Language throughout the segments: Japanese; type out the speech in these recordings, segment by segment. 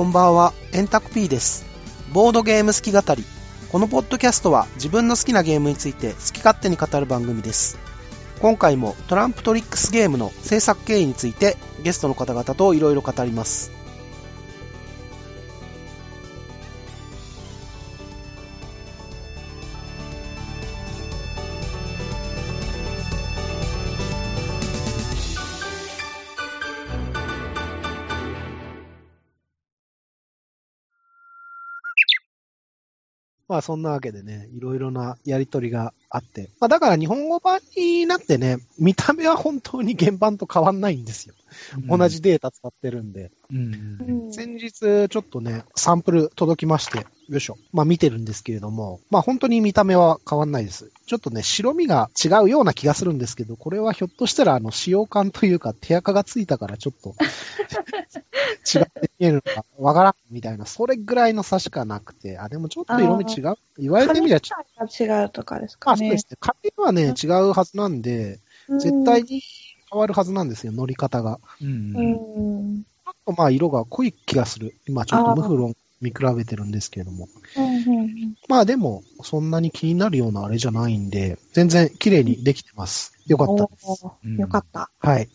こんばんは、エンタク P です。ボードゲーム好き語り。このポッドキャストは自分の好きなゲームについて好き勝手に語る番組です。今回もトランプトリックスゲームの制作経緯についてゲストの方々といろいろ語ります。まあそんなわけでね、いろいろなやりとりがあって。まあだから日本語版になってね、見た目は本当に原版と変わんないんですよ。同じデータ使ってるんで。うん。先日ちょっとね、サンプル届きまして、よいしょ。まあ見てるんですけれども、まあ本当に見た目は変わんないです。ちょっとね、白身が違うような気がするんですけど、これはひょっとしたらあの使用感というか手垢がついたからちょっと 違って見えるのかわからんみたいな、それぐらいの差しかなくて、あ、でもちょっと色味違う。言われてみりゃちょっ紙が違うとかですと、あ、そうかね。ですね。紙はね、違うはずなんで、絶対に変わるはずなんですよ、乗り方が。ううん。ん。ちょっとまあ色が濃い気がする。今ちょっとムフロン見比べてるんですけれども。うん。まあでも、そんなに気になるようなあれじゃないんで、全然綺麗にできてます。よかったです。よかった。はい。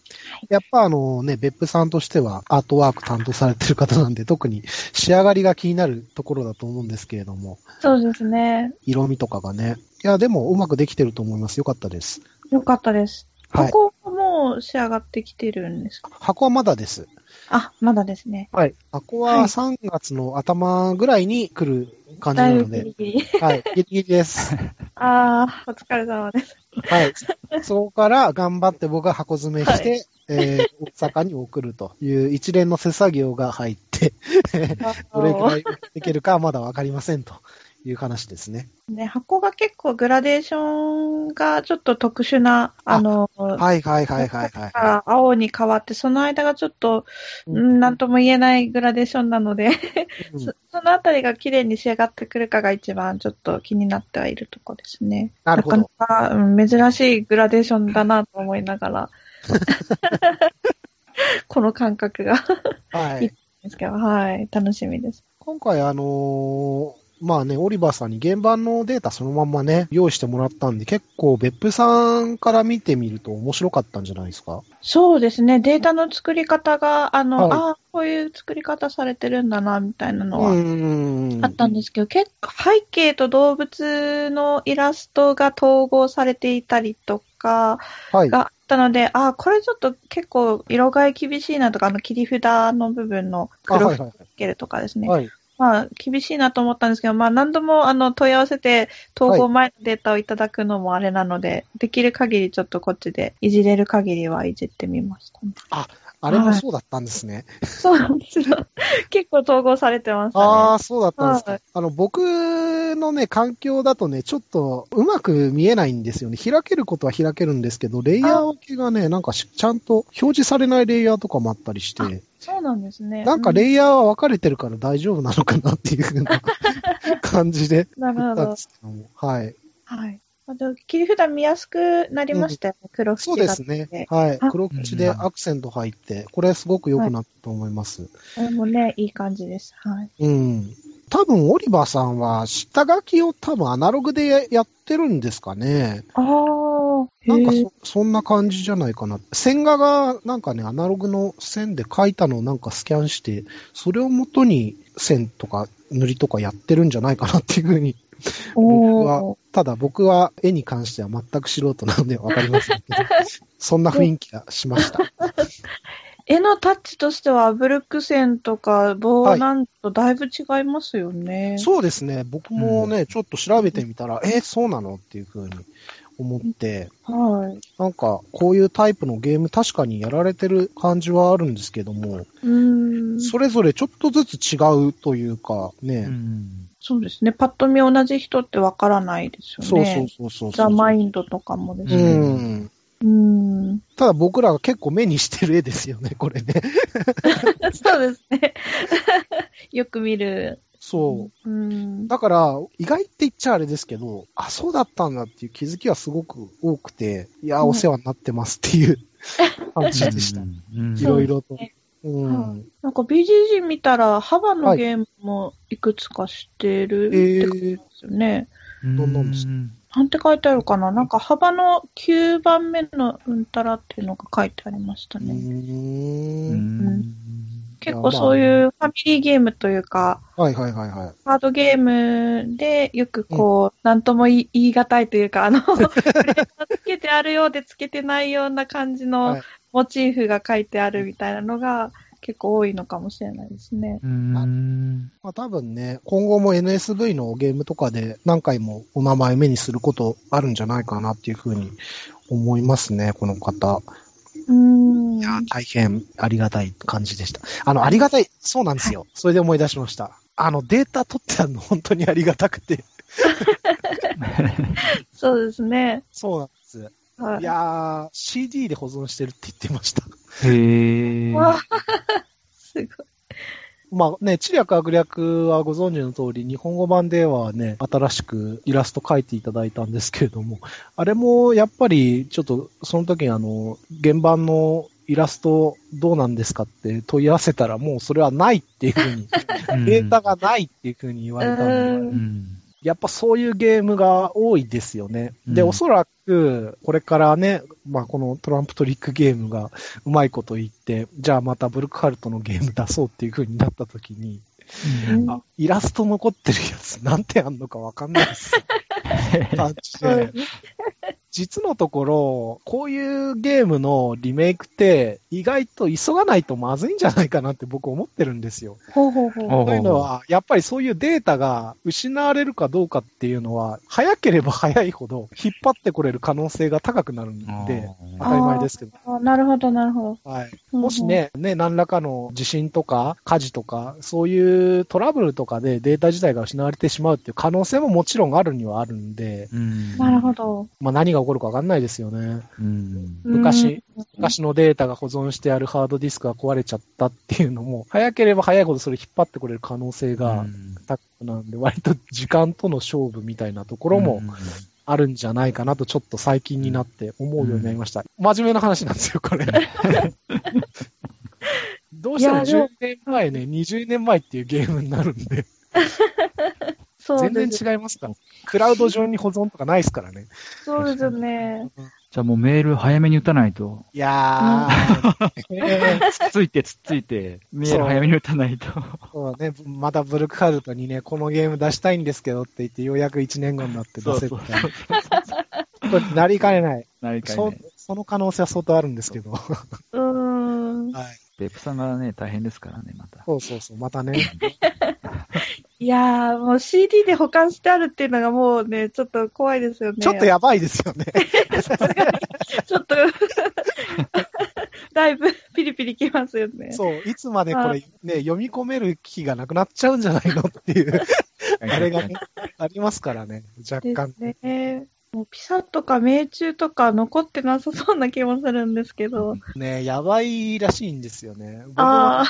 やっぱあのね、別府さんとしてはアートワーク担当されてる方なんで、特に仕上がりが気になるところだと思うんですけれども、そうですね。色味とかがね。いや、でもうまくできてると思います。よかったです。よかったです。はいここもう仕上がってきてるんですか？箱はまだです。あ、まだですね。はい。箱ははい3月の頭ぐらいに来る感じなので、ギリギリ。はい。ギリギリです。ああ、お疲れ様です。はい。そこから頑張って僕が箱詰めして、えー大阪に送るという一連の手作業が入って、どれくらいできるかはまだわかりませんという話ですね。ね、箱が結構グラデーションがちょっと特殊な、あの、はいはいはいはいはい。青に変わって、その間がちょっと、うん、なんとも言えないグラデーションなので、うん そそのあたりが綺麗に仕上がってくるかが一番ちょっと気になってはいるとこですね。なるほどなかなか、うん、珍しいグラデーションだなと思いながら、この感覚がはい。ですけど、はい、楽しみです。今回あのーまあね、オリバーさんに現場のデータそのまんまね、用意してもらったんで、結構別府さんから見てみると面白かったんじゃないですか？そうですね、データの作り方が、あの、はいああ、こういう作り方されてるんだな、みたいなのうは。あったんですけど、結構背景と動物のイラストが統合されていたりとかはい。があったので、あ、これちょっと結構色替え厳しいなとか、あの切り札の部分の黒くあはいはいつけるとかですね。はい。まあ、厳しいなと思ったんですけど、まあ、何度もあの問い合わせて統合前のデータをいただくのもあれなので、できる限りちょっとこっちでいじれる限りはいじってみましたね。あれもそうだったんですね。そうなんですよ。結構統合されてましたね。ああ、そうだったんですか。はいあの、僕のね、環境だとね、ちょっとうまく見えないんですよね。開けることは開けるんですけど、レイヤー分けがね、なんかしちゃんと表示されないレイヤーとかもあったりして、そうなんですね。なんかレイヤーは分かれてるから大丈夫なのかなっていう風な 感じでなるほど。はい。はい。あと切り札見やすくなりましたよね、黒縁そうがですね。はい。あ黒口でアクセント入って、これすごく良くなったと思います。これもね、いい感じです。はい。うん。多分、オリバーさんは、下書きを多分アナログでややってるんですかね。ああ、なんかそ、そんな感じじゃないかな。線画が、なんかね、アナログの線で書いたのをなんかスキャンして、それをもとに線とか塗りとかやってるんじゃないかなっていうふうに、僕はただ僕は絵に関しては全く素人なのでわかりませんけど、そんな雰囲気がしました。絵のタッチとしては、ブルック線とか棒はいなんとだいぶ違いますよね。そうですね、僕もね、ちょっと調べてみたら、え、そうなの？っていうふうに思って、はい。なんか、こういうタイプのゲーム確かにやられてる感じはあるんですけども、うーん。それぞれちょっとずつ違うというか、ね、うん。そうですね。パッと見同じ人ってわからないですよね。そうそうそうそうそう。ザ・マインドとかもですうね。ん。うん。ただ僕らが結構目にしてる絵ですよね、これね。そうですね。よく見る。そう。うん。だから、意外って言っちゃあれですけど、あ、そうだったんだっていう気づきはすごく多くて、いや、うんお世話になってますっていう感じでした。うんいろいろと。うん。なんか BGG 見たら、幅のゲームもいくつか知ってるえってことでー、すよね。どんなんですなんて書いてあるかな？なんか幅の9番目のうんたらっていうのが書いてありましたうね。うーんん。結構そういうファミリーゲームというか、はいはいはいはい。カードゲームでよくこう、なんとも言い難いというか、あの、つけてあるようでつけてないような感じはのいモチーフが書いてあるみたいなのが結構多いのかもしれないですね。うん。まあ多分ね、今後も NSV のゲームとかで何回もお名前目にすることあるんじゃないかなっていうふうに思いますね、この方。うーん。いや、大変ありがたい感じでした。あの、ありがたい、そうなんですよ。それで思い出しました。あの、データ取ってあるの本当にありがたくて。そうですね。そうなんです。はいいやー、CD で保存してるって言ってました。へえ。わあ すごい。まあね、知略悪略はご存知の通り、日本語版ではね、新しくイラスト描いていただいたんですけれども、あれもやっぱりちょっとその時にあの、原版のイラストどうなんですかって問い合わせたらもうそれはないっていうふうに、データがないっていうふうに言われたんで、うんうん。やっぱそういうゲームが多いですよね。で、うんおそらく、これからね、まあこのトランプトリックゲームがうまいこと言って、じゃあまたブルックハルトのゲーム出そうっていう風になった時に、うんあ、イラスト残ってるやつ何点あんのかわかんないです。感じで。実のところ、こういうゲームのリメイクって意外と急がないとまずいんじゃないかなって僕思ってるんですよ。ほうほうほう。おというのは、やっぱりそういうデータが失われるかどうかっていうのは、早ければ早いほど引っ張ってこれる可能性が高くなるんで、当たり前ですけど。あなるほど、なるほど。はい。もしね、ね、何らかの地震とか火事とか、そういうトラブルとかでデータ自体が失われてしまうっていう可能性ももちろんあるにはあるんで、うんなるほ。ど。まあ何が起こるかわかんないですよね。うん。昔うん、昔のデータが保存してあるハードディスクが壊れちゃったっていうのも、早ければ早いほどそれ引っ張ってこれる可能性が高くなんで、割と時間との勝負みたいなところもあるんじゃないかなと、ちょっと最近になって思うようになりました。真面目な話なんですよ、これ。どうしてもいやでも10年前ね、20年前っていうゲームになるんで、全。然違いますから。クラウド上に保存とかないですからね。そうですよね。じゃあもうメール早めに打たないと。いやー、え ーつっついてつっついて、メール早めに打たないと。そうね、またブルックハルトにね、このゲーム出したいんですけどって言って、ようやく1年後になって出せるみたいな。りかねない。そ何かね。その可能性は相当あるんですけど。はうーん。い。ペップさんがね、大変ですからね、また。そうそうそう、またね。いやー、もう CD で保管してあるっていうのがもうね、ちょっと怖いですよね。ちょっとやばいですよね。ちょっと、だいぶピリピリきますよね。そう、いつまでこれね、読み込める機器がなくなっちゃうんじゃないのっていう、あれがね、ありますからね、若で干。すね。もうピサとか命中とか残ってなさそうな気もするんですけど。ね、やばいらしいんですよね。ああ、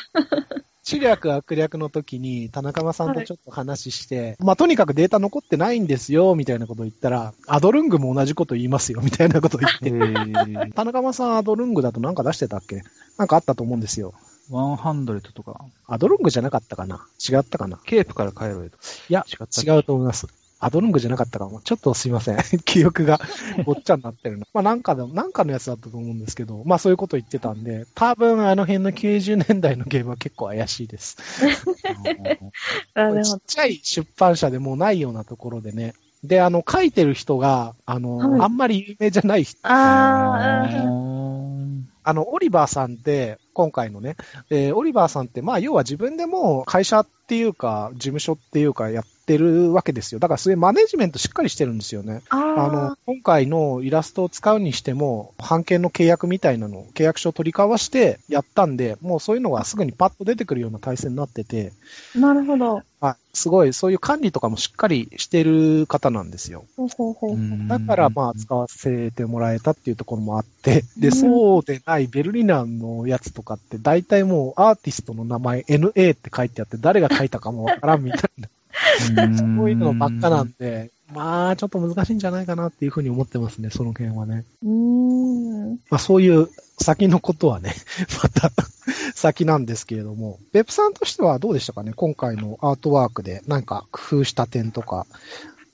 知略悪略の時に田中間さんとちょっと話して、まあとにかくデータ残ってないんですよ、みたいなことを言ったら、アドルングも同じこと言いますよ、みたいなことを言っえて。ー、田中間さんアドルングだとなんか出してたっけ？なんかあったと思うんですよ。100とか、アドルングじゃなかったかな？違ったかな？ケープから帰ろうよとか。いや、違った違うと思います。アドルングじゃなかったかも。ちょっとすいません。記憶が ごっちゃになってるな。まあなんかでも、なんかのやつだったと思うんですけど、まあそういうこと言ってたんで、多分あの辺の90年代のゲームは結構怪しいです。ちっちゃい出版社でもうないようなところでね。で、あの、書いてる人が、あの、はいあんまり有名じゃない人。ど。ああ、あの、オリバーさんって、今回のね、えーオリバーさんって、まあ、要は自分でもう会社っていうか、事務所っていうかやってるわけですよ。だから、すごいマネジメントしっかりしてるんですよね。ああの、今回のイラストを使うにしても、版権の契約みたいなのを、契約書を取り交わしてやったんで、もうそういうのがすぐにパッと出てくるような体制になってて、あ、なるほど。はい、すごい、そういう管理とかもしっかりしてる方なんですよ。ほうほうほう。だから、まあ、使わせてもらえたっていうところもあって、で、うんそうでないベルリナンのやつとかって、大体もうアーティストの名前 NA って書いてあって、誰が書いたかもわからんみたいな、そういうのばっかなんで、まあ、ちょっと難しいんじゃないかなっていうふうに思ってますね、その辺はね。うーん。うん。まあそういう先のことはね、また先なんですけれども、別府さんとしてはどうでしたかね今回のアートワークで何か工夫した点とか、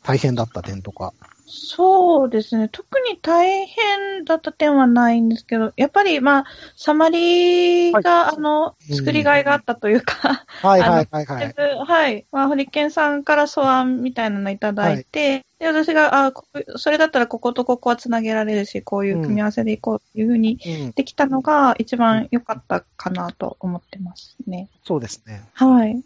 大変だった点とか。そうですね。特に大変だった点はないんですけど、やっぱりまあ、サマリーが、あの、うん作りがいがあったというか、はいはいはいはだいはい。まあ、ホリケンさんから素案みたいなのいただいて、で、私が、あそれだったらこことここはつなげられるし、こういう組み合わせでいこうっていうふうにうん、できたのが一番良かったかなと思ってますね。そうですね。はい。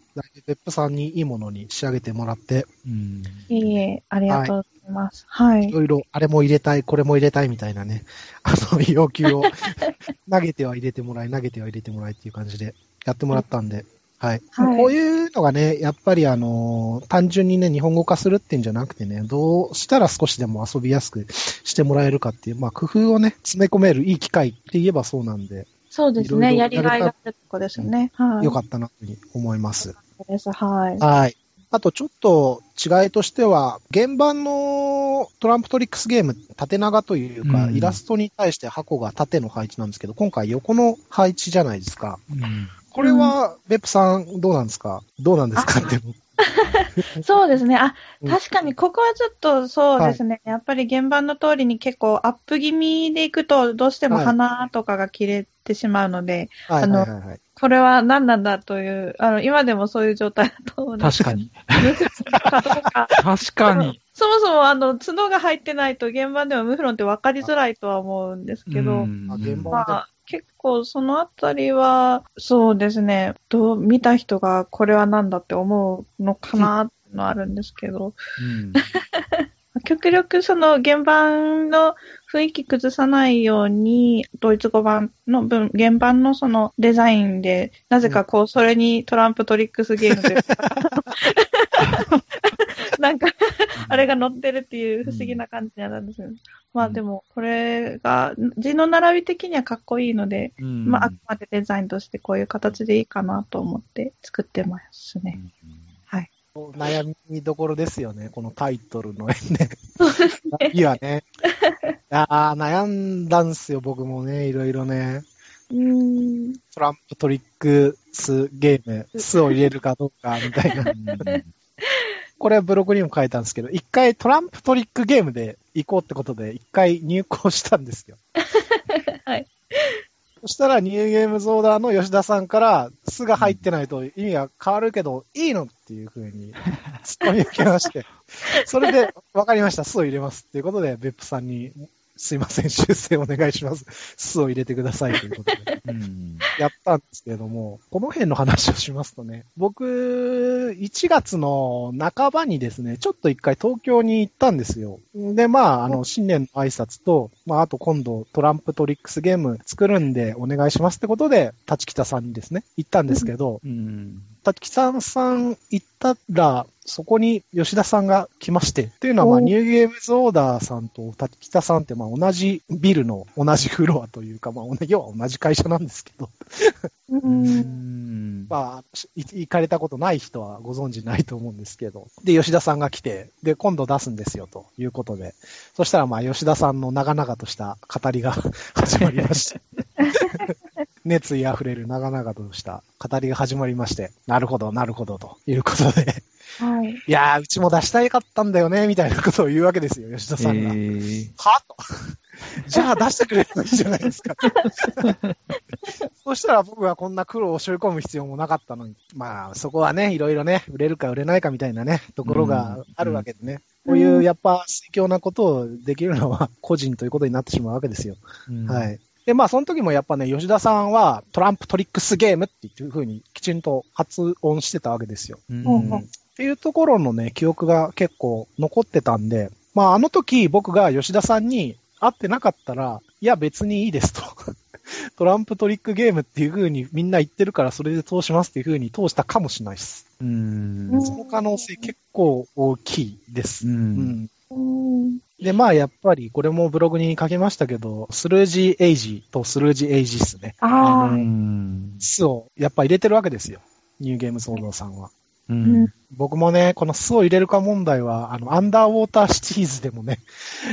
別府さんにいいものに仕上げてもらって、うん。いえいえ、ありがとうございます。はいい。ろいろあれも入れたい、これも入れたいみたいなね、あの、要求を 投げては入れてもらい、投げては入れてもらいっていう感じでやってもらったんで、はい。はいこういうのがね、やっぱりあのー単純にね、日本語化するってんじゃなくてね、どうしたら少しでも遊びやすくしてもらえるかっていう、まあ工夫をね、詰め込めるいい機会って言えばそうなんで、そうですね。いろいろやりがいがあるとこですね。はい。よかったなというふうに思います。です。はい。はい。あとちょっと違いとしては、原版のトランプトリックスゲーム、縦長というか、うんイラストに対して箱が縦の配置なんですけど、今回横の配置じゃないですか。うん。これは、ベップさん、どうなんですか？どうなんですか？って。そうですね。あ、うん確かにここはちょっとそうですね。やっぱり原版の通りに結構アップ気味でいくと、どうしてもはい鼻とかが切れてしまうので、はいあのはいはいはい。これは何なんだという、あの、今でもそういう状態だと思うんです確かに。確かに。そもそもあの、角が入ってないと原版ではムフロンって分かりづらいとは思うんですけど、うんあ現場まあ、結構そのあたりは、そうですね、どう、見た人がこれは何だって思うのかなってのはあるんですけど、うん。極力その原版の雰囲気崩さないように、ドイツ語版の分、原版のそのデザインで、なぜかこう、それにトランプトリックスゲームというか、なんか、あれが載ってるっていう不思議な感じにはなるんですよ。まあでも、これが、字の並び的にはかっこいいので、うんまああくまでデザインとしてこういう形でいいかなと思って作ってますね。はい。悩みどころですよね、このタイトルのね。そうですね。いやね。いやー悩んだんすよ、僕もね、いろいろね。うーん。トランプトリックスゲーム、スを入れるかどうか、みたいな。うんこれはブログにも書いたんですけど、一回トランプトリックゲームで行こうってことで、一回入稿したんですよ。はい。そしたらニューゲームズオーダーの吉田さんから、スが入ってないと意味が変わるけど、いいのっていう風に突っ込み受けまして、それで、わかりました、スを入れますっていうことで、別府さんに、すいません、修正お願いします。スを入れてくださいということで。うんやったんですけれども、この辺の話をしますとね、僕、1月の半ばにですね、ちょっと一回東京に行ったんですよ。で、まあ、あの、新年の挨拶と、まあ、あと今度トランプトリックスゲーム作るんでお願いしますってことで、立北さんにですね、行ったんですけど、うん。立北さん行ったら、そこに吉田さんが来まして、っていうのは、まあ、おニューゲームズオーダーさんと立北さんって、まあ、同じビルの同じフロアというか、まあ、要は同じ会社なんですけど。まあ、し行かれたことない人はご存知ないと思うんですけど。で、吉田さんが来て、で、今度出すんですよ、ということで。そしたら、まあ、吉田さんの長々とした語りが 始まりまして。熱意あふれる長々とした語りが始まりまして、なるほど、なるほど、ということで。はい。いやー、うちも出したいかったんだよね、みたいなことを言うわけですよ、吉田さんが。えーは？と。じゃあ出してくれればいいじゃないですか。そしたら僕がこんな苦労を背負い込む必要もなかったのに。まあ、そこはね、いろいろね、売れるか売れないかみたいなね、ところがあるわけでね。こういう、やっぱ、最強なことをできるのは個人ということになってしまうわけですよ。うんはい。で、まあ、その時もやっぱね、吉田さんはトランプトリックスゲームっていうふうにきちんと発音してたわけですよ。うんうんっていうところのね、記憶が結構残ってたんで、まああの時僕が吉田さんに会ってなかったら、いや別にいいですと。トランプトリックゲームっていう風にみんな言ってるからそれで通しますっていう風に通したかもしれないです。うんうんその可能性結構大きいです。うん。で、まあやっぱりこれもブログに書きましたけど、スルージエイジとスルージエイジっすね。ああ、うんスをやっぱ入れてるわけですよ。ニューゲームソードさんは。うん。僕もね、この巣を入れるか問題は、あの、アンダーウォーターシティーズでもね、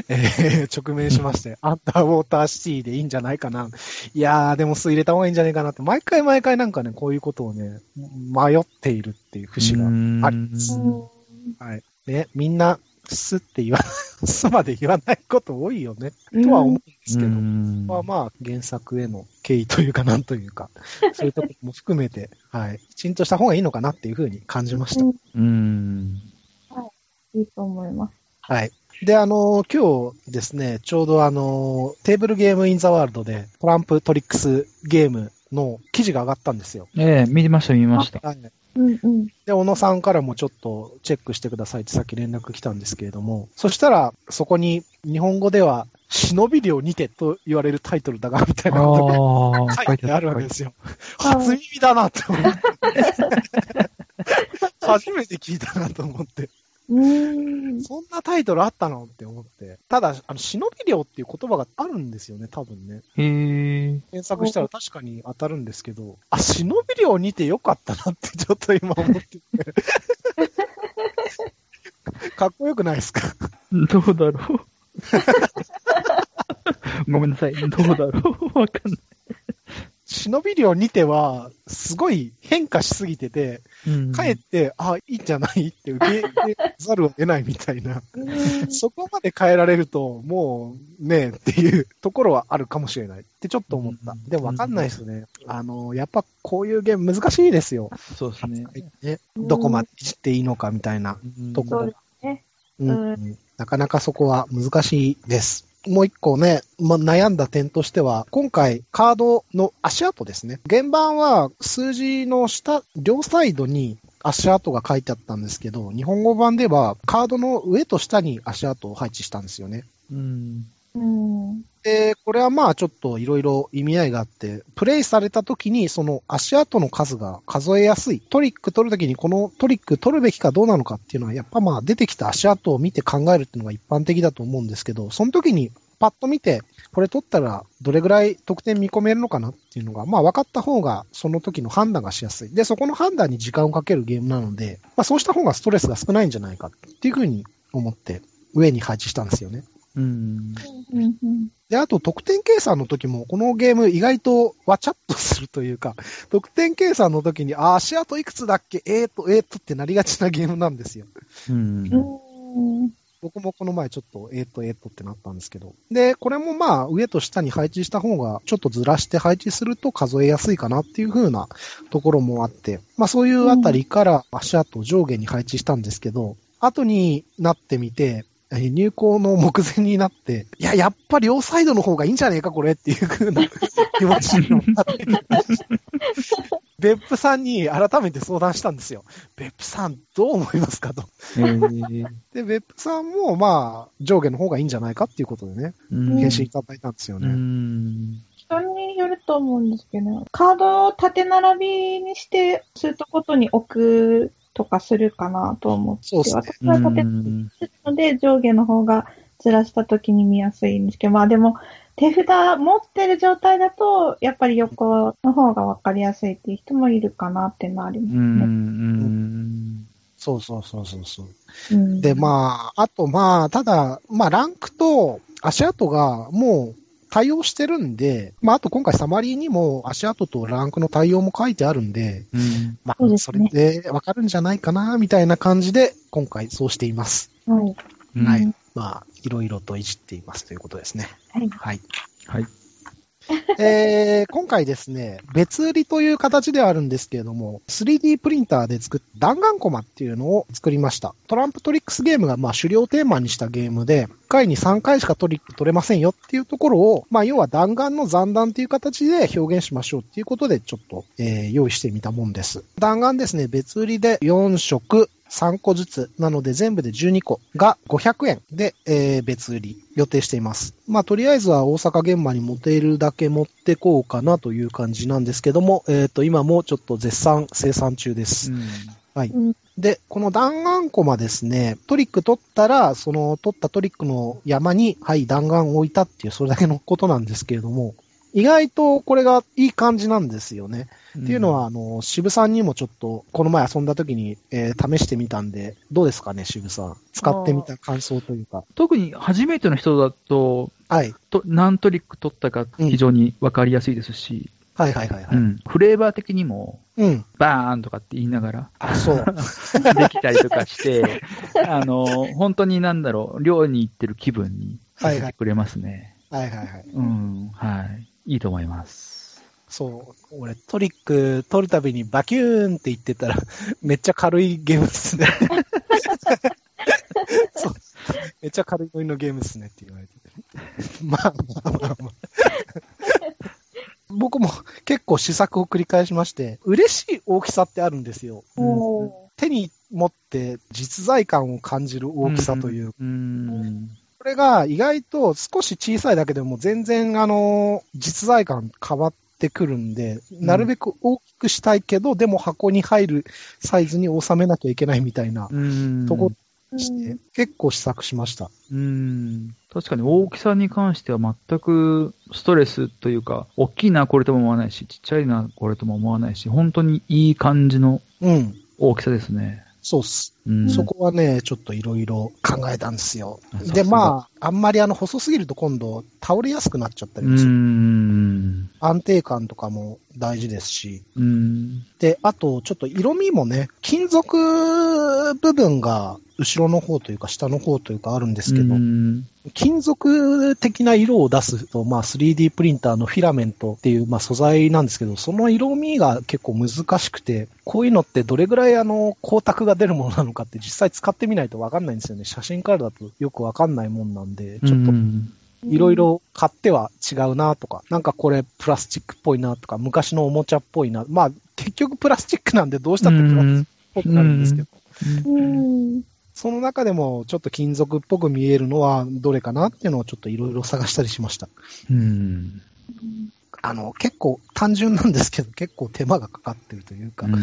えー直面しまして、アンダーウォーターシティでいいんじゃないかな。いやー、でも巣入れた方がいいんじゃないかなって、毎回毎回なんかね、こういうことをね、迷っているっていう節があります。はい。ね、みんな、巣って言わない、巣まで言わないこと多いよね、とは思うんですけど、まあまあ、原作への敬意というか、なんというか、そういうところも含めて、はい、きちんとした方がいいのかなっていうふうに感じました。うんうん。いいと思います。はい。で、あの今日ですね、ちょうどあのテーブルゲームインザワールドでトランプトリックスゲームの記事が上がったんですよ。ええ、見ました、見ました。はい。うんうん。で、小野さんからもちょっとチェックしてくださいってさっき連絡来たんですけれども、そしたら、そこに日本語では、忍び量にてと言われるタイトルだが、みたいなことがああ、書いてあるわけですよ。はい初耳だなって思って。初めて聞いたなと思って。うーん。そんなタイトルあったのって思って。ただ、あの、忍び量っていう言葉があるんですよね、多分ね。検索したら確かに当たるんですけど、あ、忍び量にてよかったなってちょっと今思ってて。かっこよくないですか？どうだろう。ごめんなさい。どうだろう。わかんない。忍び量にては、すごい変化しすぎてて、うんかえって、あ、いいんじゃないって受け 入れざるを得ないみたいな。そこまで変えられると、もうね、っていうところはあるかもしれないってちょっと思ったうん。でもわかんないですね。あの、やっぱこういうゲーム難しいですよ。そうですね。ねどこまでいじっていいのかみたいなところそうで。すね。うんうんなかなかそこは難しいです。もう一個ね、まあ、悩んだ点としては、今回カードの足跡ですね。原版は数字の下、両サイドに足跡が書いてあったんですけど、日本語版ではカードの上と下に足跡を配置したんですよね。うん。うん。で、これはまあちょっといろいろ意味合いがあって、プレイされた時にその足跡の数が数えやすい。トリック取る時にこのトリック取るべきかどうなのかっていうのは、やっぱまあ出てきた足跡を見て考えるっていうのが一般的だと思うんですけど、その時にパッと見て、これ取ったらどれぐらい得点見込めるのかなっていうのが、まあ分かった方がその時の判断がしやすい。で、そこの判断に時間をかけるゲームなので、まあそうした方がストレスが少ないんじゃないかっていうふうに思って上に配置したんですよね。うん。で、あと得点計算の時も、このゲーム意外とわちゃっとするというか、得点計算の時に、あ、足跡いくつだっけ？えーと、えーとってなりがちなゲームなんですよ。うん。うん。僕もこの前ちょっと、えーと、えーとってなったんですけど。で、これもまあ、上と下に配置した方が、ちょっとずらして配置すると数えやすいかなっていう風なところもあって、まあそういうあたりから足跡を上下に配置したんですけど、後になってみて、えー入校の目前になって、いや、やっぱ両サイドの方がいいんじゃねえか、これっていう風な 気持ちになって。別府さんに改めて相談したんですよ。別府さん、どう思いますかと。えーで、別府さんも、まあ、上下の方がいいんじゃないかっていうことでね、うん返信いただいたんですようね。ん。人によると思うんですけど、カードを縦並びにして、スートごとに置くとかするかなと思って、そうね私は縦並びにするので、上下の方がずらした時に見やすいんですけど、まあでも、手札持ってる状態だと、やっぱり横の方が分かりやすいっていう人もいるかなっていうのはありますうね。ん。そうそうそうそうそう。うんで、まあ、あとまあ、ただ、まあ、ランクと足跡がもう対応してるんで、まあ、あと今回サマリーにも足跡とランクの対応も書いてあるんで、うん。まあ、それねでわかるんじゃないかな、みたいな感じで、今回そうしています。はい。うんはい。まあ、いろいろといじっていますということですね。はい。はい。はい。えー今回ですね、別売りという形ではあるんですけれども、3D プリンターで作った弾丸コマっていうのを作りました。トランプトリックスゲームがまあ狩猟テーマにしたゲームで、1回に3回しかトリック取れませんよっていうところを、まあ要は弾丸の残弾っていう形で表現しましょうっていうことでちょっと、えー用意してみたもんです。弾丸ですね、別売りで4色、3個ずつなので全部で12個が500円で、えー別売り予定しています。まあとりあえずは大阪現場に持てるだけ持ってこうかなという感じなんですけども、えっ、と今もちょっと絶賛生産中です。はい。うんで、この弾丸コマですね、トリック取ったら、その取ったトリックの山に、はい、弾丸を置いたっていう、それだけのことなんですけれども、意外とこれがいい感じなんですよね。っていうのは、あの、渋さんにもちょっと、この前遊んだ時に、えー試してみたんで、どうですかね、渋さん。使ってみた感想というか。特に初めての人だと、はい。と何トリック取ったか非常にわかりやすいですし、はいはいはいはい。うんフレーバー的にも、うん。バーンとかって言いながらあ、そう。できたりとかして、あの、本当になんだろう、寮に行ってる気分にさせてくれますね。はいはいはい。うん、はい。いいと思います。そう。俺、トリック取るたびにバキューンって言ってたら、めっちゃ軽いゲームですね。そう。めっちゃ軽いノリのゲームですねって言われて。まあまあまあまあ。僕も結構試作を繰り返しまして、嬉しい大きさってあるんですよ。手に持って実在感を感じる大きさという。うん。これが意外と少し小さいだけでも全然あの、実在感変わってくるんで、なるべく大きくしたいけど、でも箱に入るサイズに収めなきゃいけないみたいな、うん。とこして、結構試作しました。うん。確かに大きさに関しては全くストレスというか、大きいなこれとも思わないし、ちっちゃいなこれとも思わないし、本当にいい感じのうん。大きさですね。そうっす。うん。そこはね、ちょっといろいろ考えたんですよあ。で、まあ、あんまりあの、細すぎると今度、倒れやすくなっちゃったりする。ん。安定感とかも大事ですし。うん。で、あと、ちょっと色味もね、金属部分が後ろの方というか下の方というかあるんですけど、うん金属的な色を出すと、まあ 3D プリンターのフィラメントっていう、まあ素材なんですけど、その色味が結構難しくて、こういうのってどれぐらいあの、光沢が出るものなのかって実際使ってみないとわかんないんですよね。写真からだとよくわかんないもんなんで、ちょっとうんいろいろ買っては違うなとか、なんかこれプラスチックっぽいなとか、昔のおもちゃっぽいな。まあ結局プラスチックなんでどうしたってプラスチックっぽくなるんですけど、うん。その中でもちょっと金属っぽく見えるのはどれかなっていうのをちょっといろいろ探したりしました。うん。あの、結構単純なんですけど、結構手間がかかってるというか、うん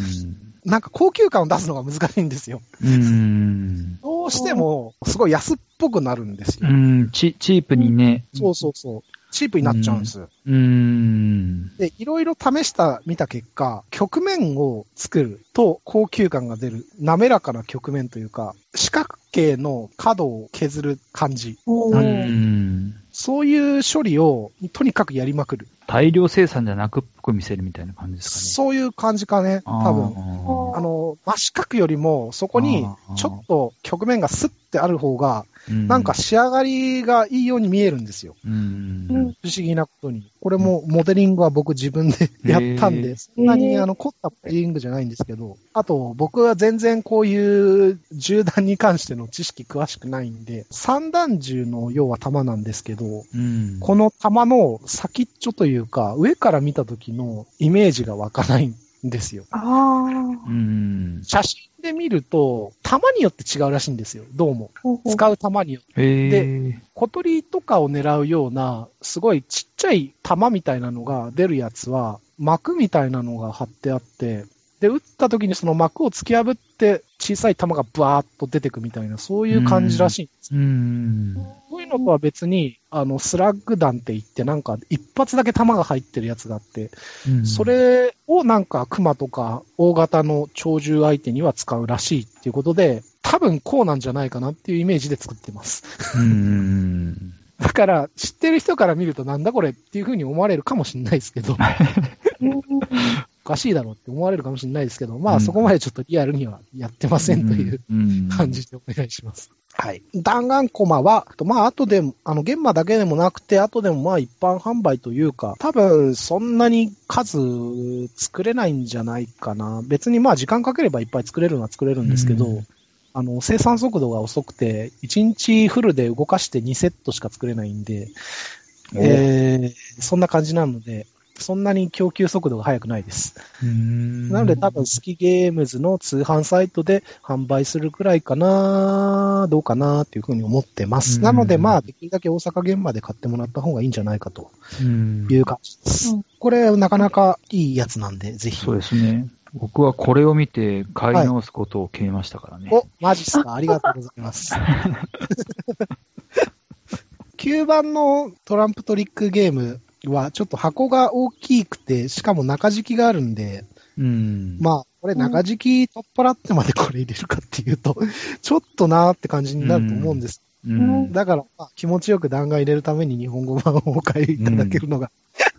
なんか高級感を出すのが難しいんですよ。うん。どうしても、すごい安っぽくなるんですよ。うん。チチープにね。そうそうそう。チープになっちゃうんです。うん。で、いろいろ試した、見た結果、曲面を作ると高級感が出る、滑らかな曲面というか、四角形の角を削る感じ。うん。そういう処理をとにかくやりまくる。大量生産じゃなくっぽく見せるみたいな感じですかね。そういう感じかね、多分。分あの、真四角よりも、そこにちょっと曲面がスッてある方が、分なんか、仕上がりがいいように見えるんですよ。うん。不思議なことに。これもモデリングは僕自分でやったんで、そんなにあの凝ったモデリングじゃないんですけど、あと僕は全然こういう銃弾に関しての知識詳しくないんで、散弾銃の要は弾なんですけど、うん。この弾の先っちょというか、上から見た時のイメージが湧かないんですよ。あうん。写真で見ると、弾によって違うらしいんですよ、どうも。あ。使う弾によって。へえ。小鳥とかを狙うような、すごいちっちゃい弾みたいなのが出るやつは、膜みたいなのが貼ってあって、で、撃った時にその膜を突き破って、小さい弾がブワーッと出てくみたいな、そういう感じらしいんです。うは別に、あの、スラッグ弾って言って、なんか、一発だけ弾が入ってるやつがあって、うんそ、れをなんか、クマとか、大型の鳥獣相手には使うらしいっていうことで、多分こうなんじゃないかなっていうイメージで作ってます。うん。だから、知ってる人から見るとなんだこれっていう風に思われるかもしれないですけど、お かしいだろうって思われるかもしれないですけど、まうんあそこまでちょっとリアルにはやってませんといううん感。じでお願いします。はい。弾丸コマは、まあ後でも、あの、現場だけでもなくて、後でもまあ一般販売というか、多分そんなに数作れないんじゃないかな。別にまあ時間かければいっぱい作れるのは作れるんですけど、うんあの、生産速度が遅くて、1日フルで動かして2セットしか作れないんで、えー、そんな感じなので、そんなに供給速度が速くないです。うんなので多分、スキゲームズの通販サイトで販売するくらいかな、どうかなっていうふうに思ってます。うんなので、まあ、できるだけ大阪現場で買ってもらった方がいいんじゃないかとうんいう感じです。うんこれ、なかなかいいやつなんで、ぜひ。そうですね。僕はこれを見て買い直すことを決めましたからね。お、マジっすかありがとうございます。9番のトランプトリックゲームはちょっと箱が大きくて、しかも中敷きがあるんで、うん。まあ、これ中敷き取っ払ってまでこれ入れるかっていうと、ちょっとなーって感じになると思うんです。うん。だから、まあ、気持ちよく弾丸入れるために日本語版をお買いいただけるのが、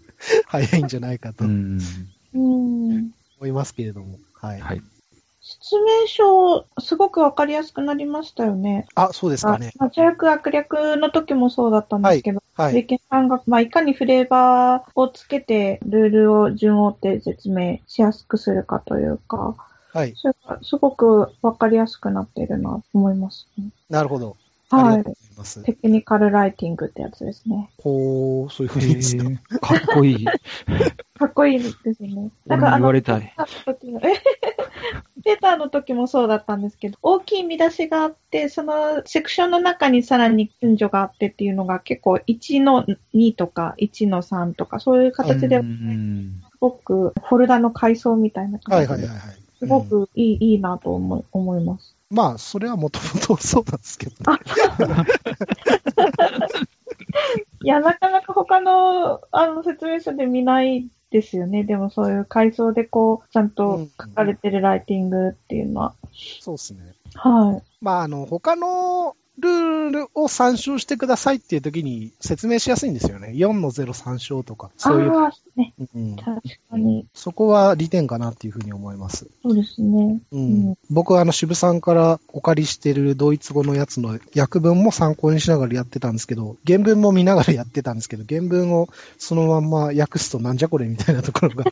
早いんじゃないかとうん。うん。思いますけれども。はい。はい。説明書、すごくわかりやすくなりましたよね。あ、そうですかね。あ助役悪略の時もそうだったんですけど、はい。レケンさんが、まあ、いかにフレーバーをつけて、ルールを順を追って説明しやすくするかというか、はい。それがすごくわかりやすくなっているなと思いますね。なるほど。はい。テクニカルライティングってやつですね。こう、そういうふうにですか。かっこいい。かっこいいですね。俺も言われたい。え？ペーターの時もそうだったんですけど、大きい見出しがあって、そのセクションの中にさらに順序があってっていうのが結構1の2とか1の3とかそういう形でうすん。ごくフォルダの階層みたいなはい感じで、はいはいはい。すごうんくいい,、いいなと思い思います。まあ、それはもともとそうなんですけど、ね。いや、なかなか他のあの説明書で見ないですよね。でもそういう階層でこう、ちゃんと書かれてるライティングっていうのは。そうですね。はい。まあ、あの、他のルールを参照してくださいっていう時に説明しやすいんですよね。4の0参照とか、そういう。ああ、ね、うん、確かに。そこは利点かなっていうふうに思います。そうですね。うんうん僕はあの渋さんからお借りしてるドイツ語のやつの訳文も参考にしながらやってたんですけど、原文も見ながらやってたんですけど、原文をそのまんま訳すとなんじゃこれみたいなところが、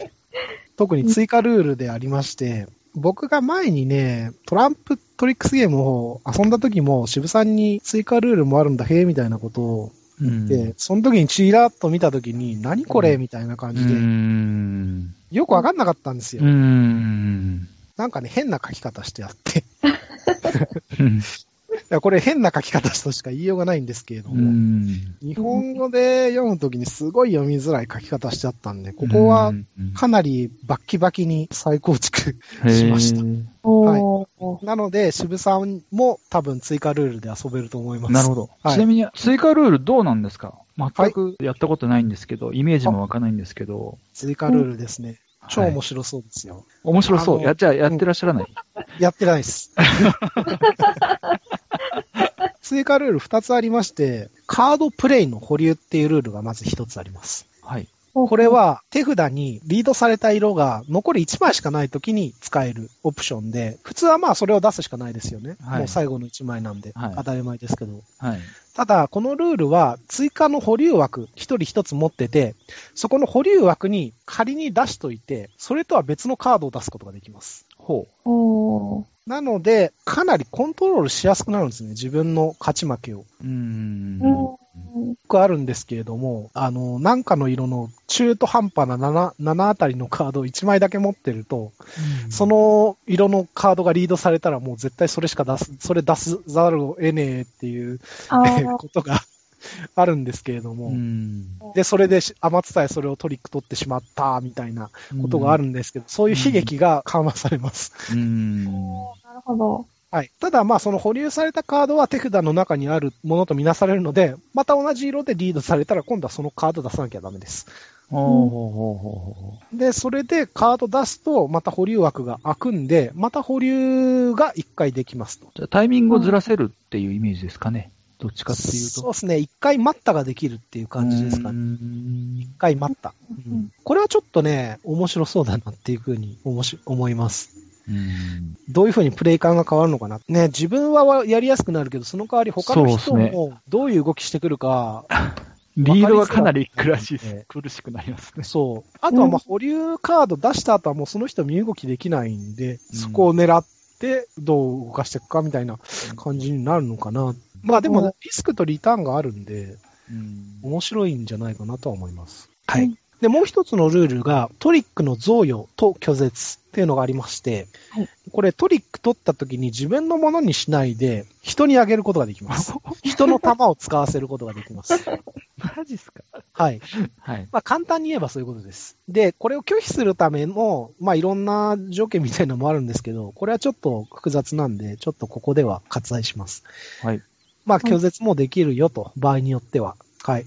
特に追加ルールでありまして、僕が前にね、トランプトリックスゲームを遊んだ時も渋さんに追加ルールもあるんだ、へえ、みたいなことをうん言って、その時にチラッと見た時に、何これ？うんみたいな感うじで、ん。よくわかんなかったんですよ。うん。なんかね、変な書き方してあって。うんいや、これ変な書き方としか言いようがないんですけれどうも、ん。日本語で読むときにすごい読みづらい書き方しちゃったんで、ここはかなりバッキバキに再構築。しましたへーおー。なので、渋さんも多分追加ルールで遊べると思います。なるほど。はいちなみに、追加ルールどうなんですか？全くやったことないんですけど、イメージもわかんないんですけど。追加ルールですね。超はい面白そうですよ。面白そう。やっちゃ、やってらっしゃらない？やってないです。追加ルール2つありまして、カードプレイの保留っていうルールがまず1つあります。はい。これ、は手札にリードされた色が残り1枚しかない時に使えるオプションで、普通はまあそれを出すしかないですよね。はいもう最後の1枚なんで、はい当たり前ですけど。はい。ただ、このルールは追加の保留枠1人1つ持ってて、そこの保留枠に仮に出しといて、それとは別のカードを出すことができます。ほおー。なので、かなりコントロールしやすくなるんですね。自分の勝ち負けを。う。ん。うん。よくあるんですけれども、あの、なんかの色の中途半端な 7, 7あたりのカードを1枚だけ持ってると、その色のカードがリードされたらもう絶対それしか出す、それ出すざるを得ねえっていうことがあるんですけれども、うん。で、それでし余ってたそれをトリック取ってしまったみたいなことがあるんですけど、そういう悲劇が緩和されます。うん。ほど。はい。ただ、まあ、その保留されたカードは手札の中にあるものとみなされるので、また同じ色でリードされたら今度はそのカード出さなきゃダメです。で、それでカード出すと、また保留枠が開くんで、また保留が1回できますと。う。じゃあタイミングをずらせるっていうイメージですかね。どっちかっていうと。そうですね。1回待ったができるっていう感じですかうね。ん1回待った、うんうんこれはちょっとね、面白そうだなっていうふうに思し思います。うん。どういうふうにプレイ感が変わるのかな？ね、自分はやりやすくなるけど、その代わり他の人もどういう動きしてくるか、リードがかなり苦しいわかりづらい苦しくなりますね。そう。あとはまあ保留カード出した後はもうその人身動きできないんで、うんそこを狙ってどう動かしていくかみたいな感じになるのかな。まあでもリスクとリターンがあるんで、うん。面白いんじゃないかなとは思います。ははいい。で、もう一つのルールがトリックの贈与と拒絶っていうのがありまして、はいこれトリック取った時に自分のものにしないで人にあげることができます。人の玉を使わせることができます。マジっすか？はい。はい。まあ簡単に言えばそういうことです。で、これを拒否するための、まあいろんな条件みたいなのもあるんですけど、これはちょっと複雑なんで、ちょっとここでは割愛します。はい。まあ拒絶もできるよと、場合によっては。はい。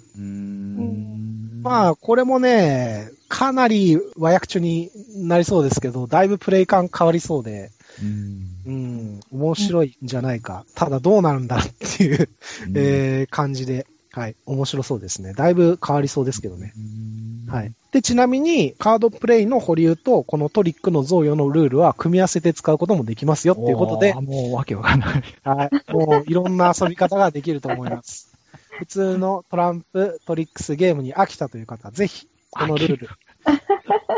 まあ、これもね、かなり和訳中になりそうですけど、だいぶプレイ感変わりそうで、うんうん、面白いんじゃないか。ただどうなるんだっていう、えー感じで、はい、面白そうですね。だいぶ変わりそうですけどね。うんはい。で、ちなみに、カードプレイの保留と、このトリックの贈与のルールは組み合わせて使うこともできますよっていうことでもうわけわかんない。はい。もういろんな遊び方ができると思います。普通のトランプ、トリックスゲームに飽きたという方は、ぜひ、このルール、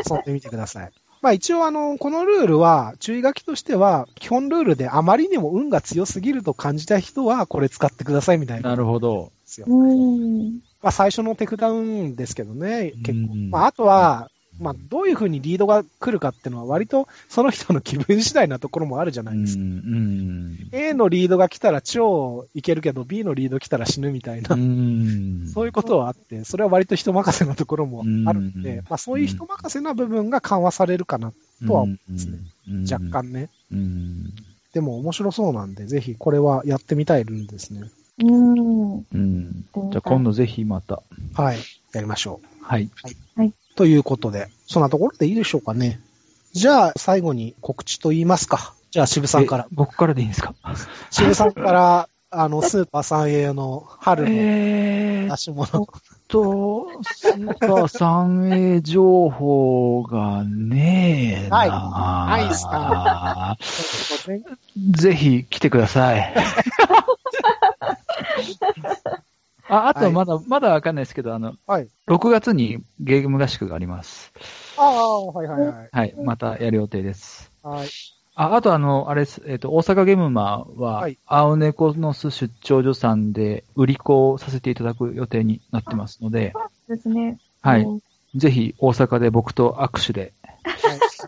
遊んでみてください。まあ一応あの、このルールは、注意書きとしては、基本ルールであまりにも運が強すぎると感じた人は、これ使ってくださいみたいな。なるほど。ですよ。うん。まあ最初のテクダウンですけどね、結構。うんまああとは、まあどういう風にリードが来るかっていうのは割とその人の気分次第なところもあるじゃないですか。うんうん。A のリードが来たら超いけるけど B のリード来たら死ぬみたいな、うん そういうことはあって、それは割と人任せなところもあるんで、うんまあそういう人任せな部分が緩和されるかな、とは思いますねうん若。干ね。うん。でも面白そうなんで、ぜひこれはやってみたいルールですね。うん。うん。じゃあ今度ぜひまた。はい。やりましょう。はい。ということで、そんなところでいいでしょうかね。じゃあ、最後に告知と言いますか。じゃあ、渋さんからえ。僕からでいいんですか？渋さんから、あの、スーパー三栄の春のえー出し物。と、スーパー三栄情報がねえな。はいないっすか ぜひ来てください。あ、あとまだ、まだわかんないですけど、あの、はい。6月にゲーム合宿があります。ああ、はいはいはい。はい、またやる予定です。はい。あ、あとあの、あれです、えっ、と、大阪ゲームマは、はい青猫の巣出張所さんで売り子をさせていただく予定になってますので、ですね。はいうんぜひ大阪で僕と握手で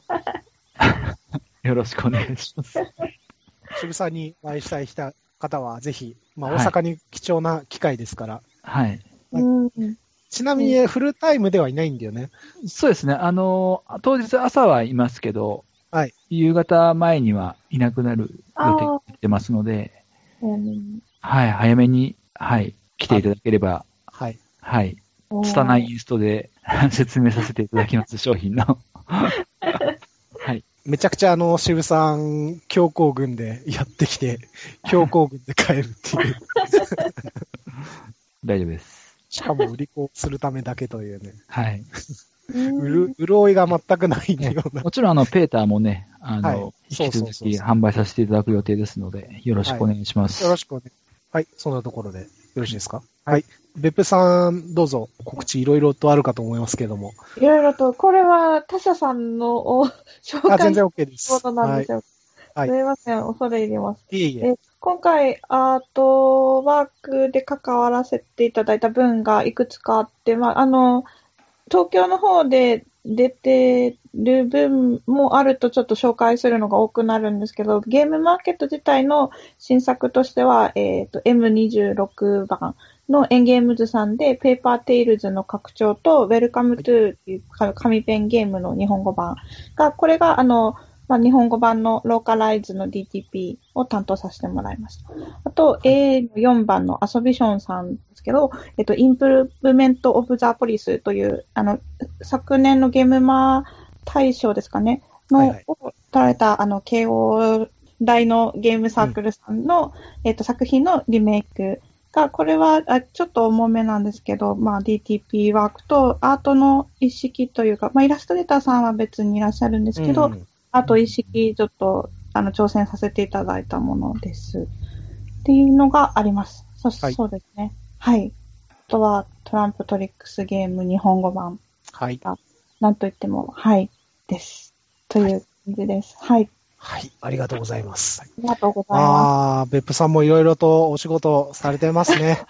よろしくお願いします。渋さんにお会いしたい人方は、ぜひ、まあ、はい大阪に貴重な機会ですから。はい。うん。ちなみに、フルタイムではいないんだよね。そうですね。あの、当日朝はいますけど、はい夕方前にはいなくなる予定になってますので、うんはい、早めに、はい、来ていただければ、はい。はい、拙いインストで 説明させていただきます、商品の。はい。めちゃくちゃあの、渋さん、強行軍でやってきて、強行軍で帰るっていう。大丈夫です。しかも売り子するためだけというね。はい。うる、潤いが全くないような。もちろん、あの、ペーターもね、あの、はい引き続き販売させていただく予定ですので、よろしくお願いします。よろしくお願い。はい、そんなところでよろしいですか？はい。別府さん、どうぞ告知いろいろとあるかと思いますけども。いろいろと、これは他社さんのを紹あ、介する全然 OK です。ことなんはいです。よ。はいすみません、恐れ入ります。いえいえ。え今回、アートワークで関わらせていただいた分がいくつかあって、まあ、あの、東京の方で出てる分もあるとちょっと紹介するのが多くなるんですけど、ゲームマーケット自体の新作としては、えっ、と、M26 番の engames さんで、 Paper Tales の拡張と、 Welcome To っていう紙ペンゲームの日本語版が、これが、あの、まあ、日本語版のローカライズの DTP を担当させてもらいました。あと、A の4番のアソビションさんですけど、えっと、 Improvement of the Polis という、あの、昨年のゲームマー大賞ですかね、の、はいはい。を取られた、あの、慶応大のゲームサークルさんの、えっと、作品のリメイクが、これはあちょっと重めなんですけど、まあ、DTP ワークとアートの一式というか、まあ、イラストレーターさんは別にいらっしゃるんですけど、うんあと一式ちょっと、あの、挑戦させていただいたものです。っていうのがあります。そはいそうですね。はい。あとは、トランプトリックスゲーム日本語版。はい。なんといっても、はい、です。という感じです。はい。はい。ありがとうございます。ありがとうございまあー、別府さんもいろいろとお仕事されてますね。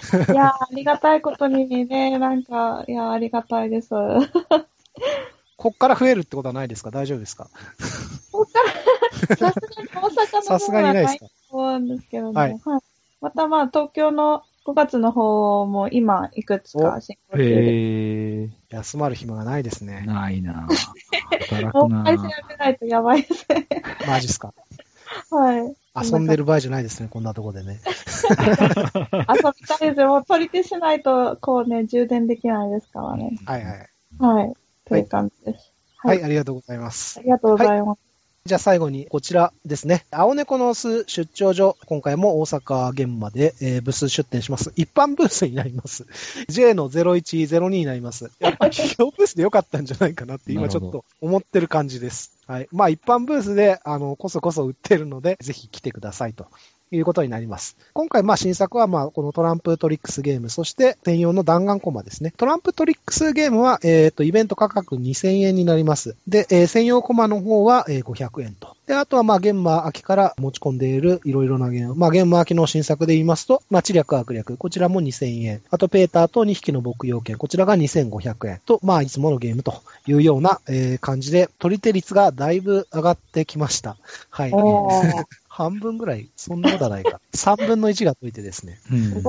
す。いやー、ありがたいことにね、なんか、いやー、ありがたいです。こっから増えるってことはないですか？大丈夫ですか？ここから、さすがに大阪のさすがにないですか？そうなんですけどね。ははいい。またまあ、東京の5月の方も今、いくつか進行中で。へえ休まる暇がないですね。ないなぁ働くな もう一回調ぁべないとやばいですね。マジっすか。はい。遊んでる場合じゃないですね、こんなとこでね。遊びたいですよ。もう取り手しないと、こうね、充電できないですからね。はいはい。はい。という感じです。はい、ありがとうございますあ。りがとうございます。じゃあ最後にこちらですね。青猫の巣出張所。今回も大阪現場で、えーブース出展します。一般ブースになります。J の0102になります。やっぱ企業ブースでよかったんじゃないかなって 今ちょっと思ってる感じです。はい。まあ一般ブースで、あの、こそこそ売ってるので、ぜひ来てくださいと。いうことになります。今回、まあ、新作は、まあ、このトランプトリックスゲーム、そして専用の弾丸コマですね。トランプトリックスゲームは、えっ、と、イベント価格2000円になります。で、えー専用コマの方は、えー500円と。で、あとは、まあ、現場秋から持ち込んでいるいろいろなゲーム。まあ、現場秋の新作で言いますと、まあ、知略悪略。こちらも2000円。あと、ペーターと2匹の牧羊犬。こちらが2500円。と、まあ、いつものゲームというような、えー感じで、取り手率がだいぶ上がってきました。はい。半分ぐらい、そんなことはないか。3分の1が解いてですね。うん。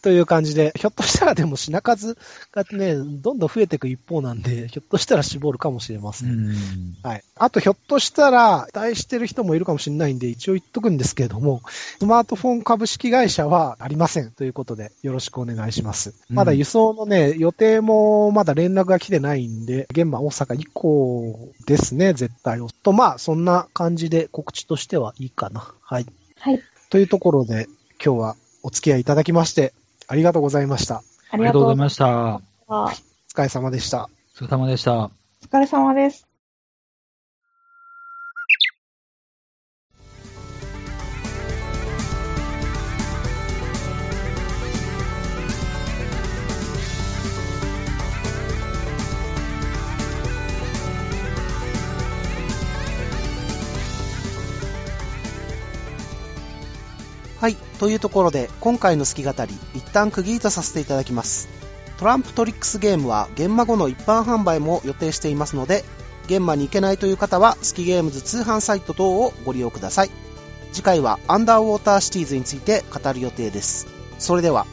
という感じで、ひょっとしたらでも品数がね、どんどん増えていく一方なんで、ひょっとしたら絞るかもしれませ。うんんはい。あと、ひょっとしたら、期待してる人もいるかもしれないんで、一応言っとくんですけれども、スマートフォン株式会社はありません。ということで、よろしくお願いします。うんまだ輸送のね、予定もまだ連絡が来てないんで、現場大阪以降ですね、絶対。と、まあ、そんな感じで告知としてはいいかな。はい。はい。というところで、今日はお付き合いいただきまして、ありがとうございました。あありがとうございまし。た。お疲れ様でした。お疲れ様でした。お疲れ様です。というところで、今回の好き語り、一旦区切りとさせていただきます。トランプトリックスゲームは、現場後の一般販売も予定していますので、現場に行けないという方は、好きゲームズ通販サイト等をご利用ください。次回は、アンダーウォーターシティーズについて語る予定です。それでは、